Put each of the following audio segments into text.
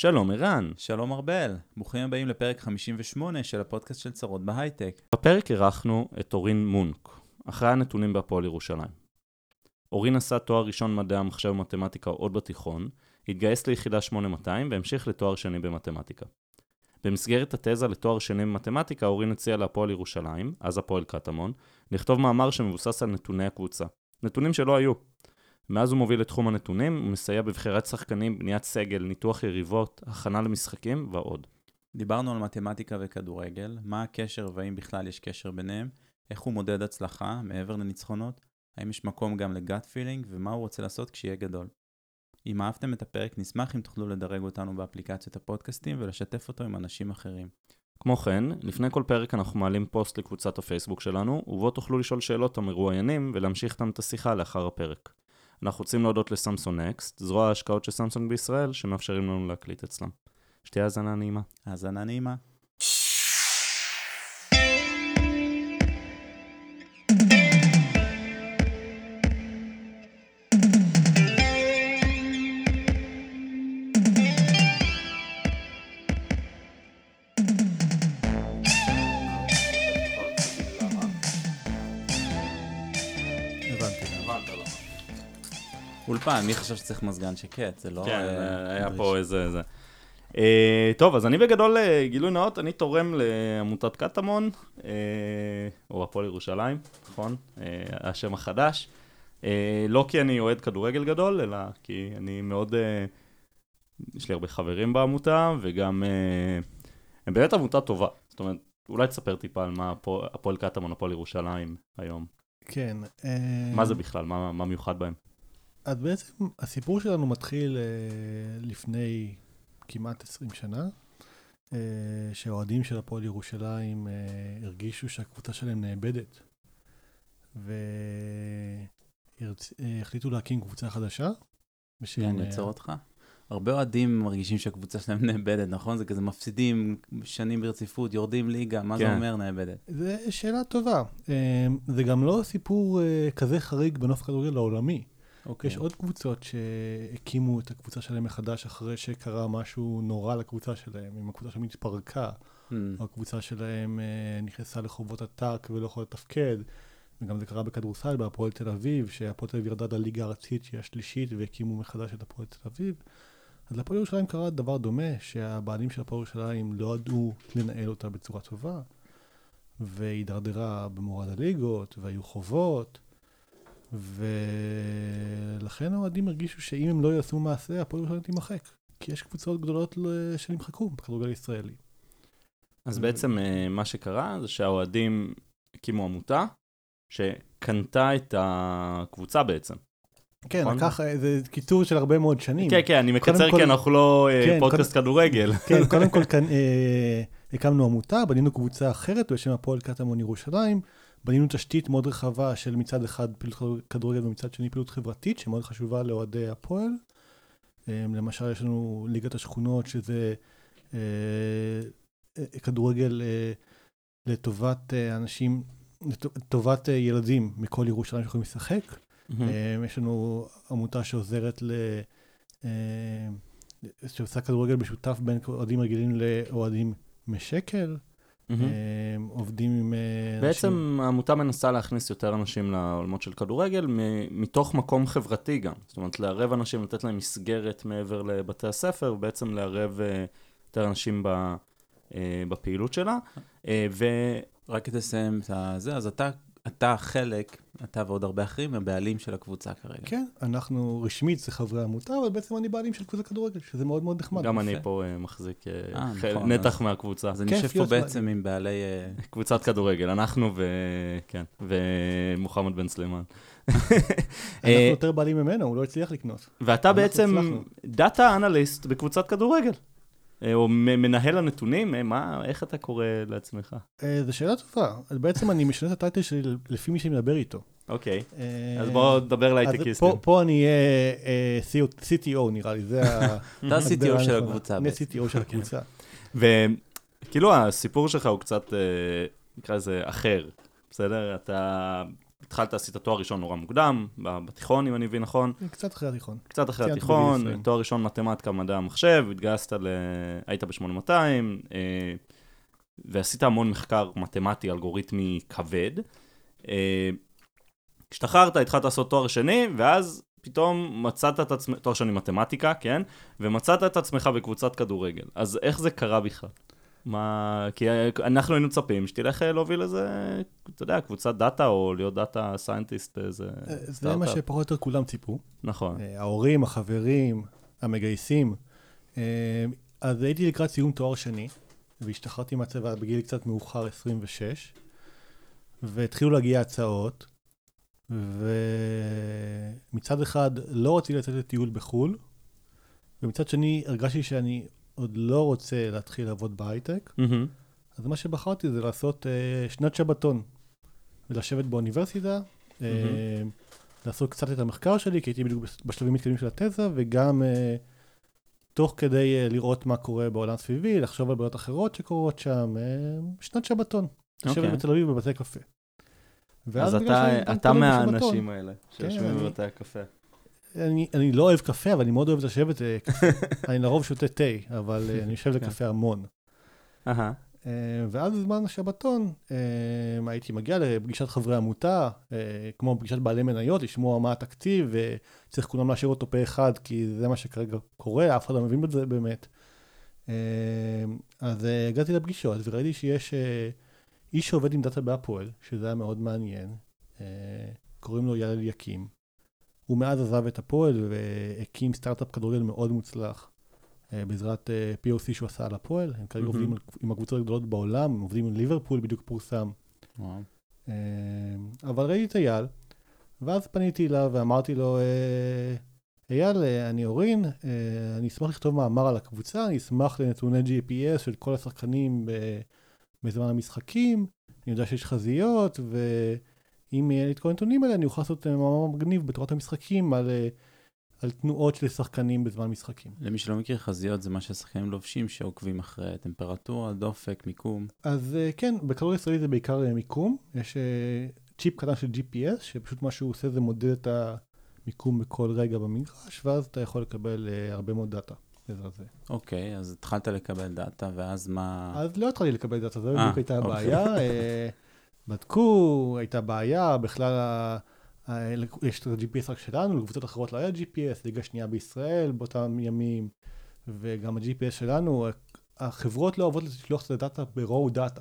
שלום ערן. שלום ארבל, ברוכים הבאים לפרק 58 של הפודקאסט של צרות בהייטק. בפרק אירחנו את אורין מונק, אחראי הנתונים בהפועל ירושלים. אורין עשה תואר ראשון מדעי המחשב ומתמטיקה עוד בתיכון, התגייס ליחידה 8200 והמשיך לתואר שני במתמטיקה. במסגרת התזה לתואר שני במתמטיקה, אורין הציע להפועל ירושלים, אז הפועל קטמון, לכתוב מאמר שמבוסס על נתוני הקבוצה. נתונים שלא היו. מאז הוא מוביל את תחום הנתונים, הוא מסייע בבחירת שחקנים, בניית סגל, ניתוח יריבות, הכנה למשחקים ועוד. דיברנו על מתמטיקה וכדורגל, מה הקשר והאם בכלל יש קשר ביניהם, איך הוא מודד הצלחה מעבר לניצחונות, האם יש מקום גם ל gut feeling ומה הוא רוצה לעשות כשיהיה גדול. אם אהבתם את הפרק, נשמח אם תוכלו לדרג אותנו באפליקציות הפודקאסטים ולשתף אותו עם אנשים אחרים. כמו כן, לפני כל פרק אנחנו מעלים פוסט לקבוצת הפייסבוק שלנו, ובו תוכלו לשאול שאלות המרואיינים ולהמשיך איתם את השיחה לאחר הפרק. אנחנו רוצים להודות לסמסון נקסט, זרוע ההשקעות של סמסונג בישראל, שמאפשרים לנו להקליט אצלם. שתהיה האזנה נעימה. האזנה נעימה. אולפן, מי חשב שצריך מזגן שקט? זה לא... כן, אה, היה דריש. פה איזה... זה. אה, טוב, אז אני בגדול, אה, גילוי נאות, אני תורם לעמותת קטמון, אה, או הפועל ירושלים, נכון? אה, השם החדש. אה, לא כי אני אוהד כדורגל גדול, אלא כי אני מאוד... אה, יש לי הרבה חברים בעמותה, וגם... אה, הם באמת עמותה טובה. זאת אומרת, אולי תספר טיפה על מה הפועל- קטמון, הפועל ירושלים היום. כן. אה, מה זה בכלל? מה מה מיוחד בהם? אז בעצם הסיפור שלנו מתחיל אה, לפני כמעט 20 שנה, אה, שהאוהדים של הפועל ירושלים אה, הרגישו שהקבוצה שלהם נאבדת, והחליטו להקים קבוצה חדשה. בשם, כן, אני אה, עוצר אותך. הרבה אוהדים מרגישים שהקבוצה שלהם נאבדת, נכון? זה כזה מפסידים שנים ברציפות, יורדים ליגה, מה זה כן. אומר נאבדת? זו שאלה טובה. אה, זה גם לא סיפור אה, כזה חריג בנוף הכדורגל העולמי. אוקיי. יש עוד קבוצות שהקימו את הקבוצה שלהם מחדש אחרי שקרה משהו נורא לקבוצה שלהם, אם הקבוצה שלהם התפרקה, Hmm. או הקבוצה שלהם אה, נכנסה לחובות עתק ולא יכולה לתפקד. וגם זה קרה בכדורסל, בהפועל תל אביב, שהפועל תל אביב ירדה לליגה הארצית שהיא השלישית והקימו מחדש את הפועל תל אביב. אז להפועל ירושלים קרה דבר דומה, שהבעלים של הפועל ירושלים לא ידעו לנהל אותה בצורה טובה, והידרדרה במורד הליגות, והיו חובות, ולכן האוהדים הרגישו שאם הם לא יעשו מעשה, הפועל ירושלים תימחק. כי יש קבוצות גדולות שנמחקו בכדורגל הישראלי. אז ו- בעצם אה, מה שקרה זה שהאוהדים הקימו עמותה שקנתה את הקבוצה בעצם. כן, נכון? לקח איזה קיצור של הרבה מאוד שנים. כן, כן, אני מקצר כל- כי אנחנו לא אה, כן, פודקאסט כדורגל. כן, קודם כל כאן, אה, הקמנו עמותה, בנינו קבוצה אחרת בשם הפועל קטמון ירושלים, בנינו תשתית מאוד רחבה של מצד אחד פעילות כדורגל ומצד שני פעילות חברתית, שמאוד חשובה לאוהדי הפועל. אה, למשל, יש לנו ליגת השכונות, שזה אה, אה, כדורגל אה, לטובת אנשים, לט- לטובת ילדים מכל ירושלים שיכולים לשחק. אה, יש לנו עמותה שעוזרת ל... שעושה כדורגל משותף בין אוהדים רגילים לאוהדים משקל. אה, עובדים עם אה, אנשים... בעצם העמותה מנסה להכניס יותר אנשים לעולמות של כדורגל מ- מתוך מקום חברתי גם. זאת אומרת, לערב אנשים, לתת להם מסגרת מעבר לבתי הספר, ובעצם לערב אה, יותר אנשים ב, אה, בפעילות שלה. אה, ו... רק כדי לסיים את זה, אז אתה, אתה חלק, אתה ועוד הרבה אחרים, הבעלים של הקבוצה כרגע. כן, אנחנו רשמית זה חברי עמותה, אבל בעצם אני בעלים של קבוצת כדורגל, שזה מאוד מאוד נחמד. גם אני. פה אה, מחזיק אה, אה, נכון, נתח מהקבוצה. אז אני יושב פה בעצם עם בעלי... קבוצת כדורגל, אנחנו ו... כן, ומוחמד בן סלימן. אנחנו יותר בעלים ממנו, הוא לא הצליח לקנות. ואתה בעצם. דאטה אנליסט בקבוצת כדורגל. אה, או מנהל הנתונים, אה, מה, איך אתה קורא לעצמך? אה, זו שאלה טובה. בעצם אני משנה את הטייטל שלי לפי מי שאני מדבר איתו. אוקיי, אז בואו נדבר להייטקיסטים. פה- אני אהיה אה, CTO נראה לי, זה ה... אתה ה-CTO של הקבוצה אני. ה-CTO של הקבוצה. וכאילו הסיפור שלך הוא קצת, נקרא לזה, אחר, בסדר? אתה התחלת, עשית תואר ראשון נורא מוקדם, בתיכון, אם אני מבין נכון. קצת אחרי התיכון. קצת אחרי התיכון, בגיל 20. תואר ראשון מתמטיקה, מדעי המחשב, התגייסת ל... היית ב-8200, אה, ועשית המון מחקר מתמטי, אלגוריתמי כבד. אה, השתחררת, התחלת לעשות תואר שני, ואז פתאום מצאת את עצמך, תואר שני מתמטיקה, כן? ומצאת את עצמך בקבוצת כדורגל. אז איך זה קרה בכלל? מה... כי אה, אנחנו היינו מצפים שתלך אה, להוביל איזה, אתה יודע, קבוצת דאטה, או להיות data scientist, איזה אה, זה מה. שפחות או יותר כולם ציפו. נכון. ההורים, החברים, המגייסים. אז הייתי לקראת סיום תואר שני, והשתחררתי מהצבא בגיל קצת מאוחר, 26, והתחילו להגיע הצעות, ומצד אחד לא רציתי לצאת לטיול בחו"ל, ומצד שני הרגשתי שאני עוד לא רוצה להתחיל לעבוד בהייטק, מהמם. אז מה שבחרתי זה לעשות אה, שנת שבתון, ולשבת באוניברסיטה, אה, לעשות קצת את המחקר שלי, כי הייתי בדיוק בש- בשלבים מתקדמים של התזה, וגם אה, תוך כדי אה, לראות מה קורה בעולם סביבי, לחשוב על בעיות אחרות שקורות שם, אה, שנת שבתון. לשבת אוקיי. בתל אביב בבתי קפה. אז אתה, אתה מהאנשים האלה, כן, שיושבים אני- בבתי הקפה. אני, אני לא אוהב קפה, אבל אני מאוד אוהב לשבת אה, קפה. אני לרוב שותה תה, אבל אה, אני יושב כן. לקפה המון. אה, ואז בזמן השבתון הייתי מגיע לפגישת חברי עמותה, כמו פגישת בעלי מניות, לשמוע מה התקציב, וצריך כולם לאשר אותו פה אחד, כי זה מה שכרגע קורה, אף אחד לא מבין בזה באמת. אז הגעתי לפגישות וראיתי שיש איש שעובד עם דאטה בהפועל, שזה היה מאוד מעניין, קוראים לו יאל אליקים. הוא מאז עזב את הפועל והקים סטארט-אפ כדורגל מאוד מוצלח. אה, בעזרת אה, POC שהוא עשה על הפועל, הם כרגע. עובדים עם הקבוצות הגדולות בעולם, הם עובדים עם ליברפול, בדיוק פורסם. אה, אבל ראיתי את אייל, ואז פניתי אליו ואמרתי לו, אייל, אני אורין, אני אשמח לכתוב מאמר על הקבוצה, אני אשמח לנתוני GPS של כל השחקנים בזמן המשחקים, אני יודע שיש חזיות, ואם יהיה לי את כל הנתונים האלה, אני אוכל לעשות אה, מאמר מגניב בתורת המשחקים על, אה, על תנועות של שחקנים בזמן משחקים. למי שלא מכיר, חזיות זה מה שהשחקנים לובשים שעוקבים אחרי טמפרטורה, דופק, מיקום. אז אה, כן, בכדורגל ישראלי זה בעיקר מיקום. יש צ'יפ קטן של GPS, שפשוט מה שהוא עושה זה מודד את המיקום בכל רגע במגרש, ואז אתה יכול לקבל הרבה מאוד דאטה. אוקיי, אז התחלת לקבל דאטה, ואז מה... אז לא התחלתי לקבל דאטה, זו בדיוק הייתה אוקיי. הבעיה. אה, בדיוק, הייתה בעיה, בכלל ה- יש את ה-GPS רק שלנו, לקבוצות אחרות לא היה GPS, ליגה שנייה בישראל באותם ימים, וגם ה-GPS שלנו, החברות לא אוהבות לשלוח את הדאטה ב-raw data.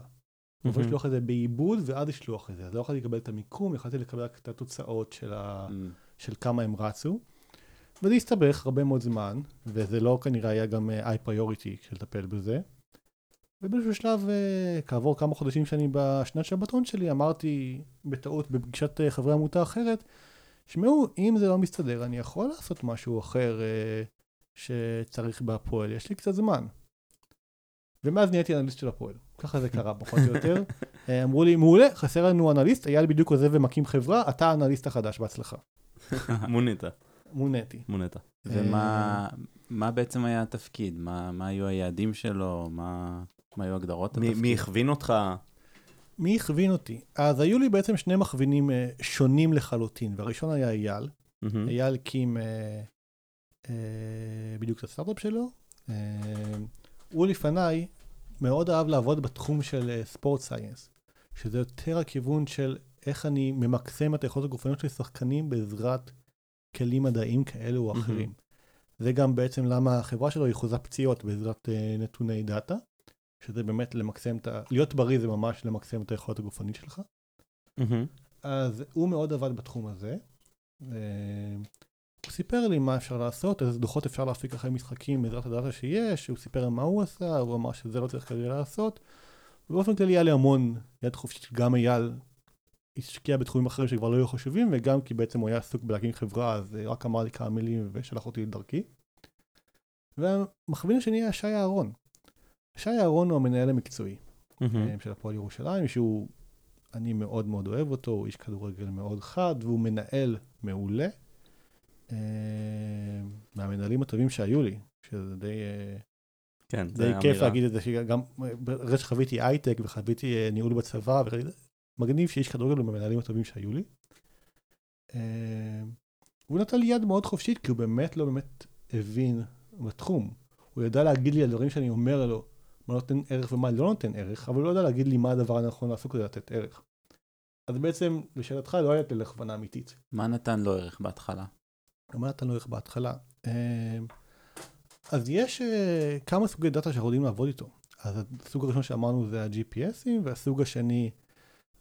אוהבות מהמם. לשלוח את זה בעיבוד ואז לשלוח את זה. אז לא יכולתי לקבל את המיקום, יכולתי לקבל את התוצאות של, ה... אמ, של כמה הם רצו. וזה הסתבך הרבה מאוד זמן, וזה לא כנראה היה גם אה, high priority של לטפל בזה. ובאיזשהו שלב, אה, כעבור כמה חודשים שאני בשנת שבתון שלי, אמרתי בטעות בפגישת אה, חברי עמותה אחרת, שמעו, אם זה לא מסתדר, אני יכול לעשות משהו אחר אה, שצריך בהפועל, יש לי קצת זמן. ומאז נהייתי אנליסט של הפועל. ככה זה קרה, פחות או יותר. אמרו לי, מעולה, חסר לנו אנליסט, אייל בדיוק עוזב ומקים חברה, אתה האנליסט החדש, בהצלחה. מונית, מוניתי. מונית. ומה מה בעצם היה התפקיד? מה מה היו היעדים שלו? מה מה היו הגדרות מי התפקיד? מי הכווין אותך? מי הכווין אותי? אז היו לי בעצם שני מכווינים אה, שונים לחלוטין, והראשון היה אייל. אייל הקים אה, אה, בדיוק את הסטארט-אפ שלו. הוא לפניי מאוד אהב לעבוד בתחום של ספורט סייאנס, שזה יותר הכיוון של איך אני ממקסם את היכולות הגופניות של שחקנים בעזרת כלים מדעיים כאלו או. אחרים. זה גם בעצם למה החברה שלו היא חוזה פציעות בעזרת נתוני דאטה, שזה באמת למקסם את ה... להיות בריא זה ממש למקסם את היכולת הגופנית שלך. מהמם. אז הוא מאוד עבד בתחום הזה. אה, הוא סיפר לי מה אפשר לעשות, איזה דוחות אפשר להפיק אחרי משחקים בעזרת הדאטה שיש, הוא סיפר מה הוא עשה, הוא אמר שזה לא צריך כרגע לעשות. ובאופן כללי היה לי המון יד חופשית, גם אייל השקיע בתחומים אחרים שכבר לא היו חשובים, וגם כי בעצם הוא היה עסוק בלהקים חברה, אז רק אמר לי כמה מילים ושלח אותי לדרכי. והמכווין השני היה שי אהרון. שי אהרון הוא המנהל המקצועי. אה, של הפועל ירושלים, שהוא, אני מאוד מאוד אוהב אותו, הוא איש כדורגל מאוד חד, והוא מנהל מעולה. אה, מהמנהלים הטובים שהיו לי, שזה די, אה, כן, די זה כיף אמירה. להגיד את זה, שגם ברגע שחוויתי הייטק וחוויתי ניהול בצבא, מגניב שאיש כדורגל הוא מהמנהלים הטובים שהיו לי. הוא נתן לי יד מאוד חופשית, כי הוא באמת לא באמת הבין בתחום. הוא ידע להגיד לי על דברים שאני אומר לו, מה נותן ערך ומה לא נותן ערך, אבל לא יודע להגיד לי מה הדבר הנכון לעשות כדי לתת ערך. אז בעצם, לשאלתך, לא הייתה לי הכוונה אמיתית. מה נתן לו ערך בהתחלה? מה נתן לו ערך בהתחלה? אה, אז יש אה, כמה סוגי דאטה שאנחנו יודעים לעבוד איתו. אז הסוג הראשון שאמרנו זה ה-GPSים, והסוג השני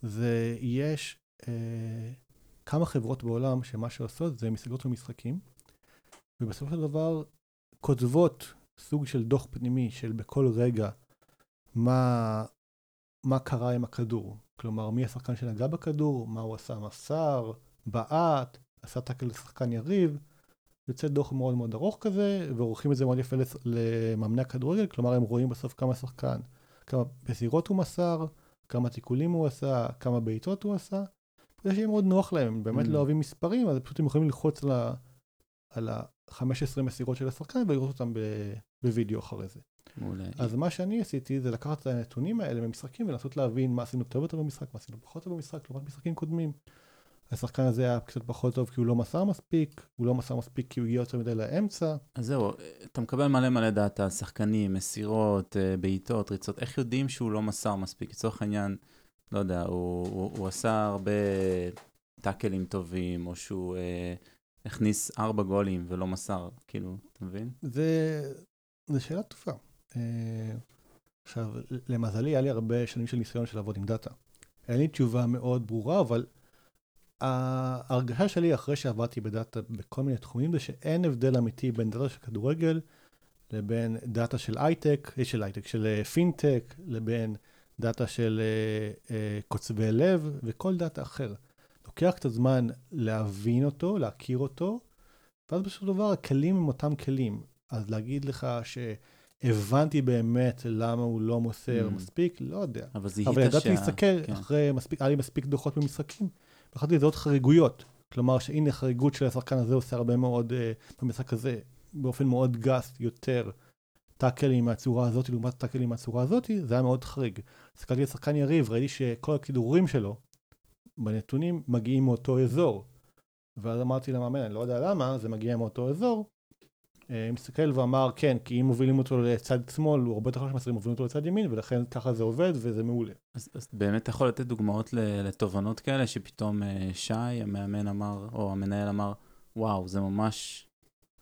זה יש אה, כמה חברות בעולם שמה שעושות זה מסגרות ומשחקים, ובסופו של דבר כותבות סוג של דוח פנימי של בכל רגע מה, מה קרה עם הכדור. כלומר, מי השחקן שנגע בכדור, מה הוא עשה מסר, בעט, עשה טאקל לשחקן יריב. יוצא דוח מאוד מאוד ארוך כזה, ועורכים את זה מאוד יפה למאמני הכדורגל, כלומר הם רואים בסוף כמה שחקן, כמה מסירות הוא מסר, כמה תיקולים הוא עשה, כמה בעיטות הוא עשה. זה שיהיה מאוד נוח להם, הם באמת Mm. לא אוהבים מספרים, אז פשוט הם יכולים ללחוץ על ה- על ה-15 מסירות של השחקן ולראות אותם ב- בווידאו אחרי זה. מעולה. אז מה שאני עשיתי זה לקחת את הנתונים האלה ממשחקים ולנסות להבין מה עשינו טוב יותר במשחק, מה עשינו פחות טוב במשחק, לעומת משחקים קודמים. השחקן הזה היה קצת פחות טוב כי הוא לא מסר מספיק, הוא לא מסר מספיק כי הוא הגיע יותר מדי לאמצע. אז זהו, אתה מקבל מלא מלא דאטה, שחקנים, מסירות, אה, בעיטות, ריצות, איך יודעים שהוא לא מסר מספיק? לצורך העניין, לא יודע, הוא, הוא, הוא עשה הרבה טאקלים טובים, או שהוא אה, הכניס ארבע גולים ולא מסר, כאילו, אתה מבין? זה, זה שאלה טובה. אה, עכשיו, למזלי, היה לי הרבה שנים של ניסיון של לעבוד עם דאטה. אין לי תשובה מאוד ברורה, אבל ההרגשה שלי אחרי שעבדתי בדאטה בכל מיני תחומים זה שאין הבדל אמיתי בין דאטה של כדורגל לבין דאטה של הייטק, אה, של הייטק, של אה, פינטק, לבין דאטה של קוצבי לב וכל דאטה אחר. לוקח קצת זמן להבין אותו, להכיר אותו, ואז בסופו של דבר הכלים הם אותם כלים. אז להגיד לך שהבנתי באמת למה הוא לא מוסר Mm. מספיק, לא יודע. אבל זיהית אבל ידעתי להסתכל כן. אחרי מספיק, היה לי מספיק דוחות במשחקים, ויכולתי לזהות חריגויות. כלומר שהנה חריגות של השחקן הזה עושה הרבה מאוד, uh, במשחק הזה, באופן מאוד גס יותר טאקלים מהצורה הזאת לעומת טאקלים מהצורה הזאת, זה היה מאוד חריג. הסתכלתי על שחקן יריב, ראיתי שכל הכידורים שלו בנתונים מגיעים מאותו אזור. ואז אמרתי למאמן, אני לא יודע למה, זה מגיע מאותו אזור. אה, מסתכל ואמר, כן, כי אם מובילים אותו לצד שמאל, הוא הרבה יותר חשוב מאשר מובילים אותו לצד ימין, ולכן ככה זה עובד וזה מעולה. אז, אז באמת אתה יכול לתת דוגמאות לתובנות כאלה, שפתאום אה, שי, המאמן אמר, או המנהל אמר, וואו, זה ממש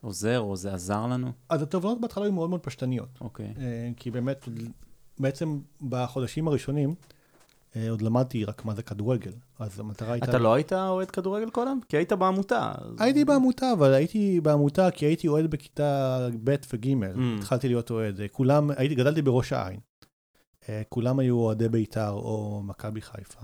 עוזר, או זה עזר לנו? אז התובנות בהתחלה היו מאוד מאוד פשטניות, אוקיי. אה, כי באמת, בעצם בחודשים הראשונים, עוד למדתי רק מה זה כדורגל, אז המטרה הייתה... אתה לא היית אוהד כדורגל קודם? כי היית בעמותה. הייתי בעמותה, אבל הייתי בעמותה כי הייתי אוהד בכיתה ב' וג', Mm. התחלתי להיות אוהד. אה, כולם, הייתי, גדלתי בראש העין. אה, כולם היו אוהדי בית"ר או מכבי חיפה.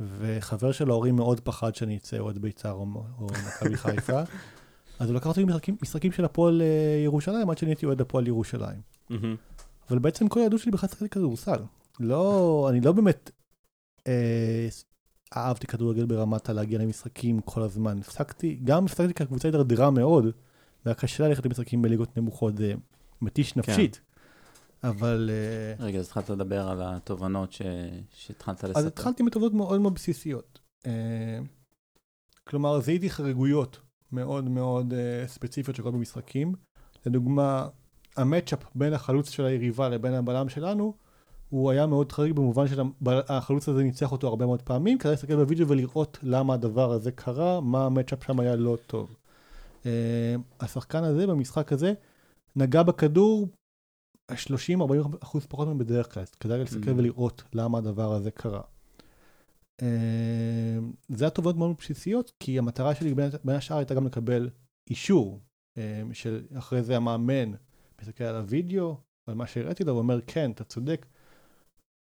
וחבר של ההורים מאוד פחד שאני אצא אוהד בית"ר או, או מכבי חיפה. אז הוא לקח אותי משחקים, משחקים של הפועל אה, ירושלים עד שאני הייתי אוהד הפועל ירושלים. אבל בעצם כל הילדות שלי בכלל שיחקתי כדורסל. לא, אני לא באמת אה, אהבתי כדורגל ברמת הלהגיע למשחקים כל הזמן. הפסקתי, גם הפסקתי כי הקבוצה הידרדרה מאוד, והיה קשה ללכת למשחקים בליגות נמוכות, זה מתיש נפשית. אבל אה, רגע, אז התחלת לדבר על התובנות ש... שהתחלת לספר. אז התחלתי מתודות מאוד מאוד בסיסיות. אה, כלומר, זיהיתי חריגויות מאוד מאוד אה, ספציפיות שקורות במשחקים. לדוגמה, המצ'אפ בין החלוץ של היריבה לבין הבלם שלנו, הוא היה מאוד חריג במובן שהחלוץ הזה ניצח אותו הרבה מאוד פעמים, כדאי להסתכל בווידאו ולראות למה הדבר הזה קרה, מה המצ'אפ שם היה לא טוב. Uh, השחקן הזה במשחק הזה נגע בכדור 30-40 אחוז פחות מבדרך כלל, אז כדאי להסתכל Mm. ולראות למה הדבר הזה קרה. Uh, זה הטובות מאוד בסיסיות, כי המטרה שלי בין, בין השאר הייתה גם לקבל אישור, uh, של אחרי זה המאמן מסתכל על הוידאו, על מה שהראיתי לו, ואומר, כן, אתה צודק,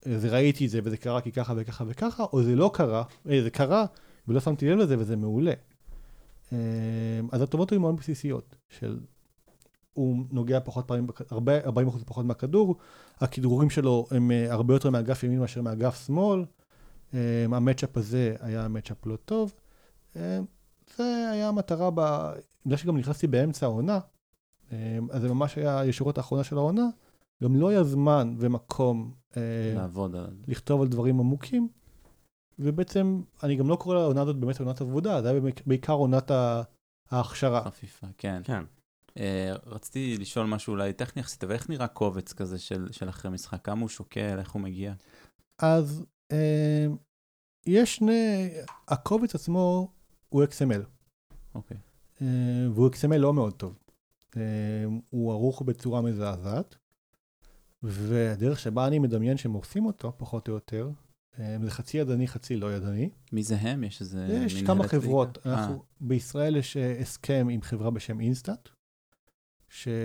ראיתי את זה וזה קרה כי ככה וככה וככה, או זה לא קרה, אה, זה קרה ולא שמתי לב לזה וזה מעולה. אה, אז הטובות היו מאוד בסיסיות, של הוא נוגע פחות פעמים, הרבה, 40% פחות מהכדור, הכדרורים שלו הם אה, הרבה יותר מאגף ימין מאשר מאגף שמאל, המצ'אפ הזה היה מצ'אפ לא טוב. זה היה המטרה. בגלל שגם נכנסתי באמצע העונה, אז זה ממש היה הישורת האחרונה של העונה, גם לא היה זמן ומקום אה, לעבוד על... לכתוב על דברים עמוקים. ובעצם, אני גם לא קורא לעונה הזאת באמת עונת עבודה, זה היה בעיקר עונת ההכשרה. חפיפה, כן. כן. אה, רציתי לשאול משהו אולי טכני יחסית, אבל איך נראה קובץ כזה של, של אחרי משחק? כמה הוא שוקל, איך הוא מגיע? אז אה, יש שני, הקובץ עצמו הוא XML, אוקיי. אה, והוא XML לא מאוד טוב. אה, הוא ערוך בצורה מזעזעת, והדרך שבה אני מדמיין שהם עושים אותו, פחות או יותר, אה, זה חצי ידני, חצי לא ידני. מי זה הם? יש איזה יש מנהלת כמה בדיקה? חברות. אה, אנחנו, בישראל יש אה, הסכם עם חברה בשם InStat, שיש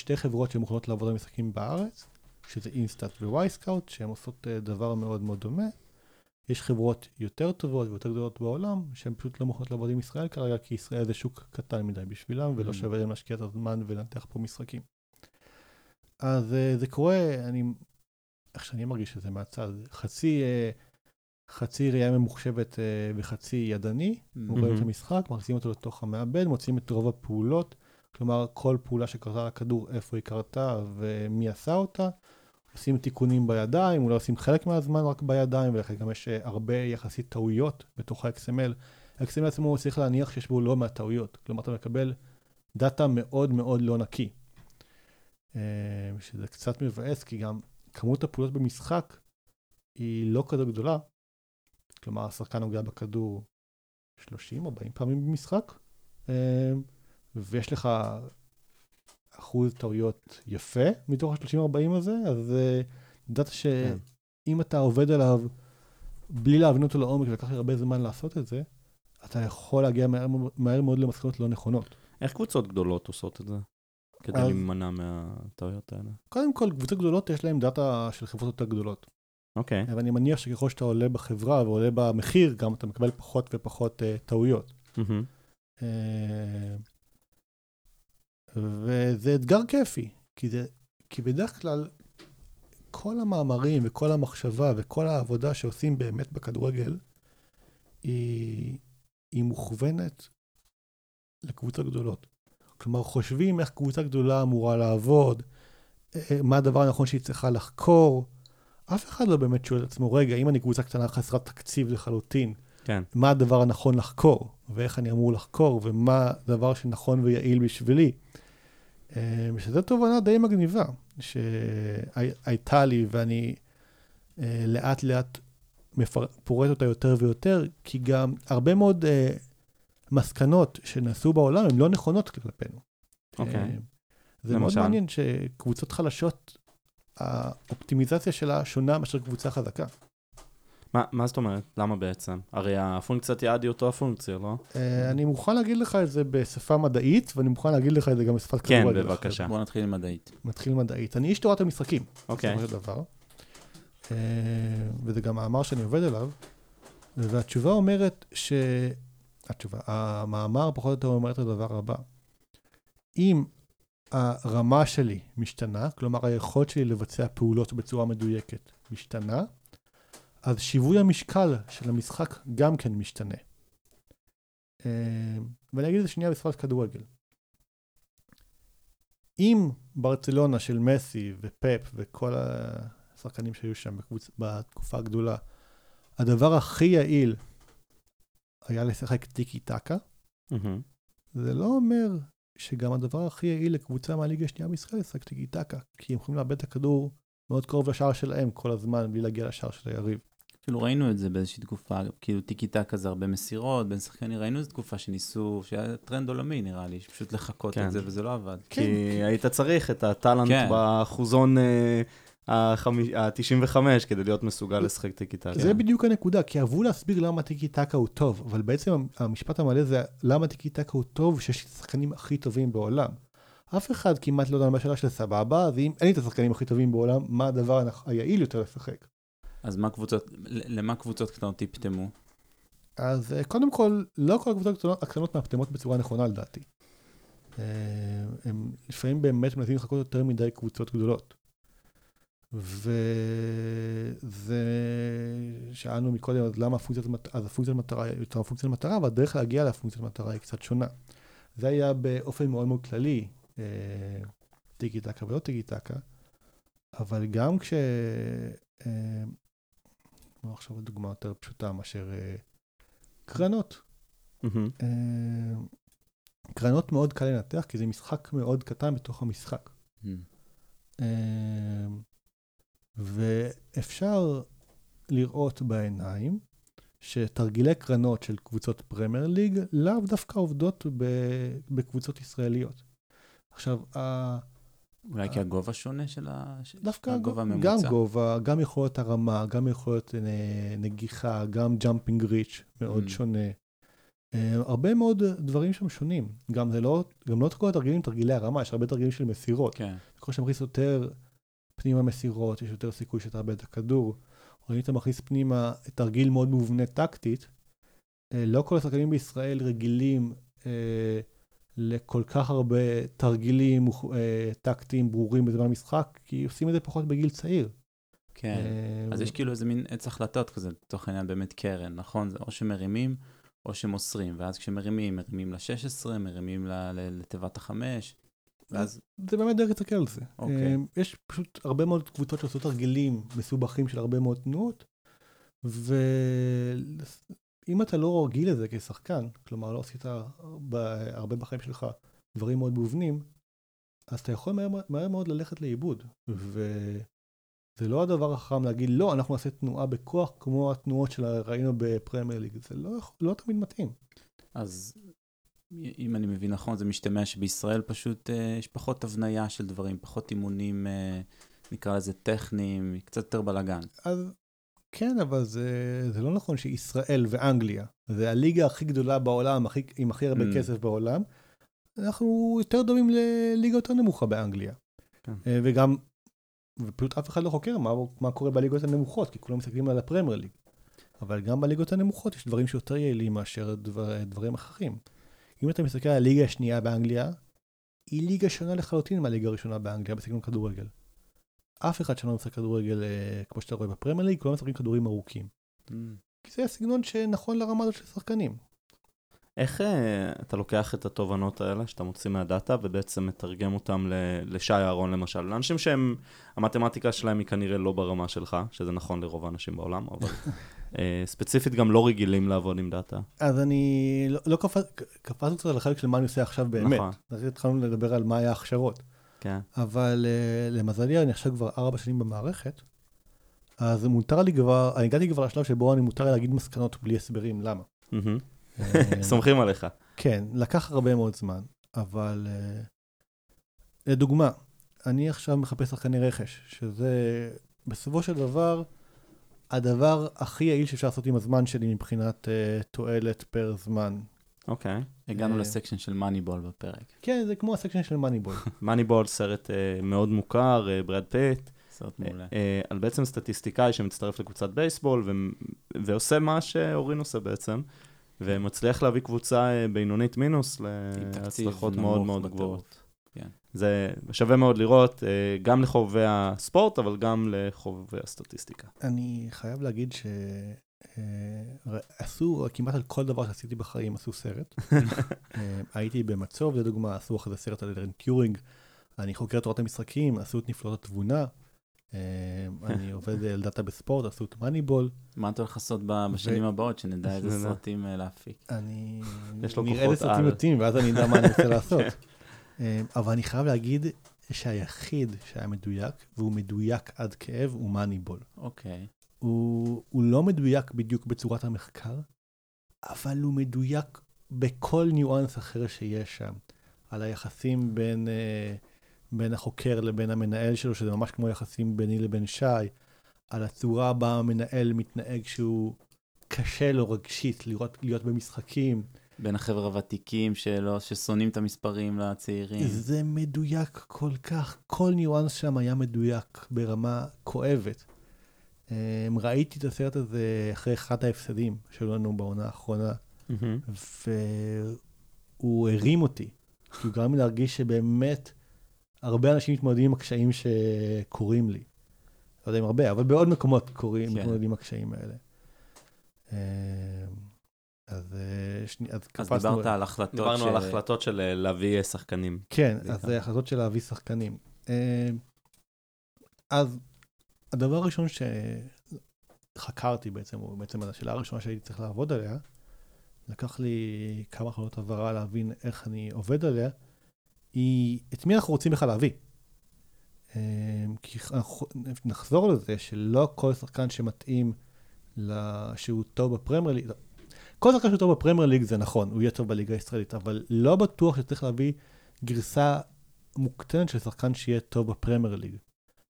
שתי חברות שמוכנות לעבוד על משחקים בארץ, שזה InStat ו Wyscout, שהן עושות דבר מאוד מאוד דומה. יש חברות יותר טובות ויותר גדולות בעולם, שהן פשוט לא מוכנות לעבוד עם ישראל כרגע, כי ישראל זה שוק קטן מדי בשבילם, ולא Mm. שווה להם להשקיע את הזמן ולנתח פה משחקים. אז אה, זה קורה, אני, איך שאני מרגיש את זה מהצד, חצי, אה, חצי ראייה ממוחשבת אה, וחצי ידני, Mm. רואים את. המשחק, מכניסים אותו לתוך המעבד, מוצאים את רוב הפעולות, כלומר כל פעולה שקרתה לכדור, איפה היא קרתה ומי עשה אותה, עושים תיקונים בידיים, אולי עושים חלק מהזמן רק בידיים, ולכן גם יש הרבה יחסית טעויות בתוך ה-XML. ה-XML עצמו צריך להניח שיש בו לא מעט טעויות, כלומר אתה מקבל דאטה מאוד מאוד לא נקי. אה, שזה קצת מבאס, כי גם כמות הפעולות במשחק היא לא כזו גדולה. כלומר, השחקן נוגע בכדור 30-40 פעמים במשחק, אה, ויש לך אחוז טעויות יפה מתוך ה-30-40 הזה, אז אה, ידעת כן. שאם אתה עובד עליו בלי להבין אותו לעומק ולקח לי הרבה זמן לעשות את זה, אתה יכול להגיע מהר, מהר מאוד למסקנות לא נכונות. איך קבוצות גדולות עושות את זה? כדי אז- להימנע מהטעויות האלה. קודם כל, קבוצות גדולות יש להן דאטה של חברות יותר גדולות. אוקיי. ואני מניח שככל שאתה עולה בחברה ועולה במחיר, גם אתה מקבל פחות ופחות uh, טעויות. מהמם. Uh, וזה אתגר כיפי, כי, זה, כי בדרך כלל כל המאמרים וכל המחשבה וכל העבודה שעושים באמת בכדורגל, היא, היא מוכוונת לקבוצות גדולות. כלומר, חושבים איך קבוצה גדולה אמורה לעבוד, אה, מה הדבר הנכון שהיא צריכה לחקור. אף אחד לא באמת שואל את עצמו, רגע, אם אני קבוצה קטנה חסרת תקציב לחלוטין, כן. מה הדבר הנכון לחקור, ואיך אני אמור לחקור, ומה הדבר שנכון ויעיל בשבילי. אה, שזו תובנה די מגניבה, שהייתה לי, ואני אה, לאט לאט מפר... פורט אותה יותר ויותר, כי גם הרבה מאוד מסקנות שנעשו בעולם הן לא נכונות כלפינו. אוקיי. אה, זה מאוד למשל? מעניין שקבוצות חלשות, האופטימיזציה שלה שונה מאשר קבוצה חזקה. מה, מה זאת אומרת? למה בעצם? הרי הפונקציית יעד היא אותו הפונקציה, לא? אה, אני מוכן להגיד לך את זה בשפה מדעית, ואני מוכן להגיד לך את זה גם בשפת כן, כדורגל. בבקשה. בוא נתחיל עם מדעית. מתחיל מדעית. אני איש תורת המשחקים, אוקיי. בסופו של דבר. אה, וזה גם מאמר שאני עובד עליו. והתשובה אומרת ש... התשובה, המאמר פחות או יותר אומר את הדבר הבא. אם הרמה שלי משתנה, כלומר היכולת שלי לבצע פעולות בצורה מדויקת משתנה, אז שיווי המשקל של המשחק גם כן משתנה. אה, ואני אגיד את זה שנייה בשפת כדורגל. אם ברצלונה של מסי ופפ וכל השחקנים שהיו שם בקבוצ... בתקופה הגדולה, הדבר הכי יעיל היה לשחק טיקי טקה. זה לא אומר שגם הדבר הכי יעיל לקבוצה מהליגה השנייה בישראל לשחק טיקי טקה, כי הם יכולים לאבד את הכדור מאוד קרוב לשער שלהם כל הזמן, בלי להגיע לשער של היריב. כאילו ראינו את זה באיזושהי תקופה, כאילו טיקי טקה זה הרבה מסירות, בין שחקנים, ראינו איזו תקופה שניסו, שהיה טרנד עולמי נראה לי, שפשוט לחכות כן. את זה וזה לא עבד. כן, כי היית צריך את ה talent כן. באחוזון ה-95 כדי להיות מסוגל לשחק טיקי טקה. זה בדיוק הנקודה, כי אהבו להסביר למה טיקי טקה הוא טוב, אבל בעצם המשפט המלא זה למה טיקי טקה הוא טוב, שיש לי את השחקנים הכי טובים בעולם. אף אחד כמעט לא יודע בשאלה של סבבה, אז אם אין לי את השחקנים הכי טובים בעולם, מה הדבר היעיל יותר לשחק? אז מה קבוצות, למה קבוצות קטנות טיפטמו? אז אה, קודם כל, לא כל הקבוצות הקטנות- הקטנות מאפטמות בצורה נכונה לדעתי. אה, הם לפעמים באמת מנסים לחכות יותר מדי קבוצות גדולות. וזה, שאלנו מקודם, אז למה הפונקציית מטרה, היא יותר פונקציית מטרה, והדרך להגיע לפונקציית מטרה היא קצת שונה. זה היה באופן מאוד מאוד כללי, אה, טיקי טקה ולא טיקי טקה, אבל גם כש... אה, כמו עכשיו דוגמה יותר פשוטה מאשר אה, קרנות. קרנות מאוד קל לנתח, כי זה משחק מאוד קטן בתוך המשחק. ואפשר לראות בעיניים שתרגילי קרנות של קבוצות פרמייר ליג לאו דווקא עובדות בקבוצות ישראליות. עכשיו, ה- אולי כי הגובה שונה של ה... דווקא הגובה גם הממוצע. גובה, גם יכולת הרמה, גם יכולת אה, נגיחה, גם jumping reach מאוד Mm. שונה. אה, הרבה מאוד דברים שם שונים. גם זה לא, גם לא כל התרגילים תרגילי הרמה, יש הרבה תרגילים של מסירות. כן. ככל שאתה מכניס יותר פנימה מסירות, יש יותר סיכוי שתאבד את הכדור. או אם אתה מכניס פנימה תרגיל מאוד מובנה טקטית, אה, לא כל השחקנים בישראל רגילים אה, לכל כך הרבה תרגילים אה, טקטיים ברורים בזמן המשחק, כי עושים את זה פחות בגיל צעיר. כן. אה, אז יש כאילו איזה מין עץ החלטות כזה, לצורך העניין באמת קרן, נכון? זה או שמרימים או שמוסרים, ואז כשמרימים, מרימים ל-16, מרימים לתיבת החמש, ואז... זה באמת דרך להסתכל על זה. אוקיי. אה, יש פשוט הרבה מאוד קבוצות שעושות תרגילים מסובכים של הרבה מאוד תנועות, ואם אתה לא רגיל לזה כשחקן, כלומר לא עשית הרבה בחיים שלך דברים מאוד מובנים, אז אתה יכול מהר, מהר מאוד ללכת לאיבוד. וזה לא הדבר החכם להגיד, לא, אנחנו נעשה תנועה בכוח כמו התנועות שראינו בפרמייר ליג, זה לא, לא תמיד מתאים. אז אם אני מבין נכון, זה משתמע שבישראל פשוט אה, יש פחות הבניה של דברים, פחות אימונים, אה, נקרא לזה טכניים, קצת יותר בלאגן. אז כן, אבל זה, זה לא נכון שישראל ואנגליה, זה הליגה הכי גדולה בעולם, הכי, עם הכי הרבה Mm. כסף בעולם, אנחנו יותר דומים לליגה יותר נמוכה באנגליה. כן. אה, וגם, ופשוט אף אחד לא חוקר מה, מה קורה בליגות הנמוכות, כי כולם מסתכלים על הפרמייר ליג. אבל גם בליגות הנמוכות יש דברים שיותר יעילים מאשר דבר, דברים אחרים. אם אתה מסתכל על הליגה השנייה באנגליה, היא ליגה שונה לחלוטין מהליגה הראשונה באנגליה בסגנון כדורגל. אף אחד שם לא משחק כדורגל אה, כמו שאתה רואה בפרמייר ליג, כולם משחקים כדורים ארוכים. כי זה הסגנון שנכון לרמה הזאת של שחקנים. איך אה, אתה לוקח את התובנות האלה שאתה מוציא מהדאטה ובעצם מתרגם אותם ל- לשי אהרון למשל? לאנשים שהם, המתמטיקה שלהם היא כנראה לא ברמה שלך, שזה נכון לרוב האנשים בעולם, אבל ספציפית גם לא רגילים לעבוד עם דאטה. אז אני לא, לא קפץ, קפצנו קצת על החלק של מה אני עושה עכשיו באמת. נכון. אז התחלנו לדבר על מה היה ההכשרות. כן. אבל uh, למזלי אני עכשיו כבר ארבע שנים במערכת, אז מותר לי כבר, אני הגעתי כבר לשלב שבו אני מותר להגיד מסקנות בלי הסברים למה. אה, סומכים עליך. כן, לקח הרבה מאוד זמן, אבל uh, לדוגמה, אני עכשיו מחפש שחקני רכש, שזה בסופו של דבר הדבר הכי יעיל שאפשר לעשות עם הזמן שלי מבחינת uh, תועלת per זמן. אוקיי. הגענו אה. ל section של Moneyball בפרק. כן, זה כמו ה section של Moneyball. Moneyball, סרט אה, מאוד מוכר, אה, ברד פיט, סרט מעולה. אה, על בעצם סטטיסטיקאי שמצטרף לקבוצת בייסבול ו- ועושה מה שאורין עושה בעצם, ומצליח להביא קבוצה אה, בינונית מינוס להצלחות מאוד מאוד. גבוהות. כן. זה שווה מאוד לראות, אה, גם לחובבי הספורט, אבל גם לחובבי הסטטיסטיקה. אני חייב להגיד שעשו כמעט על כל דבר שעשיתי בחיים עשו סרט. אה, הייתי במצוב לדוגמה, עשו אחרי זה סרט על אלרן טיורינג. אני חוקר תורת המשחקים, עשו את נפלאות התבונה. אה, אני עובד על דאטה בספורט, עשו את מאניבול. מה אתה הולך לעשות בשנים הבאות, שנדע איזה. סרטים אה, להפיק? אני יש לו נראה כוחות על. יוצאים ואז אני אדע מה אני רוצה לעשות. אה, אבל אני חייב להגיד שהיחיד שהיה מדויק, והוא מדויק עד כאב, הוא מאניבול. אוקיי. הוא, הוא לא מדויק בדיוק בצורת המחקר, אבל הוא מדויק בכל ניואנס אחר שיש שם. על היחסים בין, אה, בין החוקר לבין המנהל שלו, שזה ממש כמו יחסים ביני לבין שי, על הצורה בה המנהל מתנהג שהוא קשה לו רגשית לראות, להיות במשחקים. בין החבר'ה הוותיקים שלא, ששונאים את המספרים לצעירים. זה מדויק כל כך, כל ניואנס שם היה מדויק ברמה כואבת. אמ, ראיתי את הסרט הזה אחרי אחד ההפסדים שהיו לנו בעונה האחרונה. והוא הרים אותי. כי הוא גרם לי להרגיש שבאמת הרבה אנשים מתמודדים עם הקשיים שקורים לי. לא יודע אם הרבה, אבל בעוד מקומות קורים, כן. מתמודדים עם הקשיים האלה. אז, אה, שני, אז אז. דיברת על החלטות דיברנו ש- על החלטות של אה, להביא אה, שחקנים. כן, בעיקר. אז זה החלטות של להביא שחקנים. אה, אז הדבר הראשון ש... חקרתי בעצם, או בעצם השאלה הראשונה שהייתי צריך לעבוד עליה, לקח לי כמה חלונות העברה להבין איך אני עובד עליה, היא את מי אנחנו רוצים בכלל להביא. אה, כי אנחנו נחזור לזה שלא כל שחקן שמתאים שהוא טוב בפרמייר ליג, כל שחקן שהוא טוב בפרמייר ליג זה נכון, הוא יהיה טוב בליגה הישראלית, אבל לא בטוח שצריך להביא גרסה מוקטנת של שחקן שיהיה טוב בפרמייר ליג.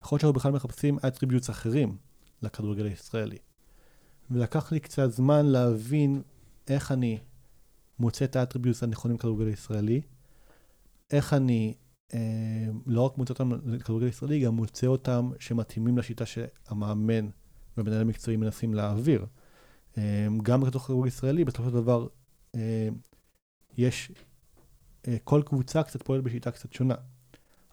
יכול להיות שאנחנו בכלל מחפשים attributes אחרים לכדורגל הישראלי. ולקח לי קצת זמן להבין איך אני מוצא את האטריביוטס הנכונים לכדורגל הישראלי, איך אני אה, לא רק מוצא אותם לכדורגל הישראלי, גם מוצא אותם שמתאימים לשיטה שהמאמן והמנהל המקצועי מנסים להעביר. אה, גם בתוך כדורגל ישראלי, בסופו של דבר, אה, יש, אה, כל קבוצה קצת פועלת בשיטה קצת שונה.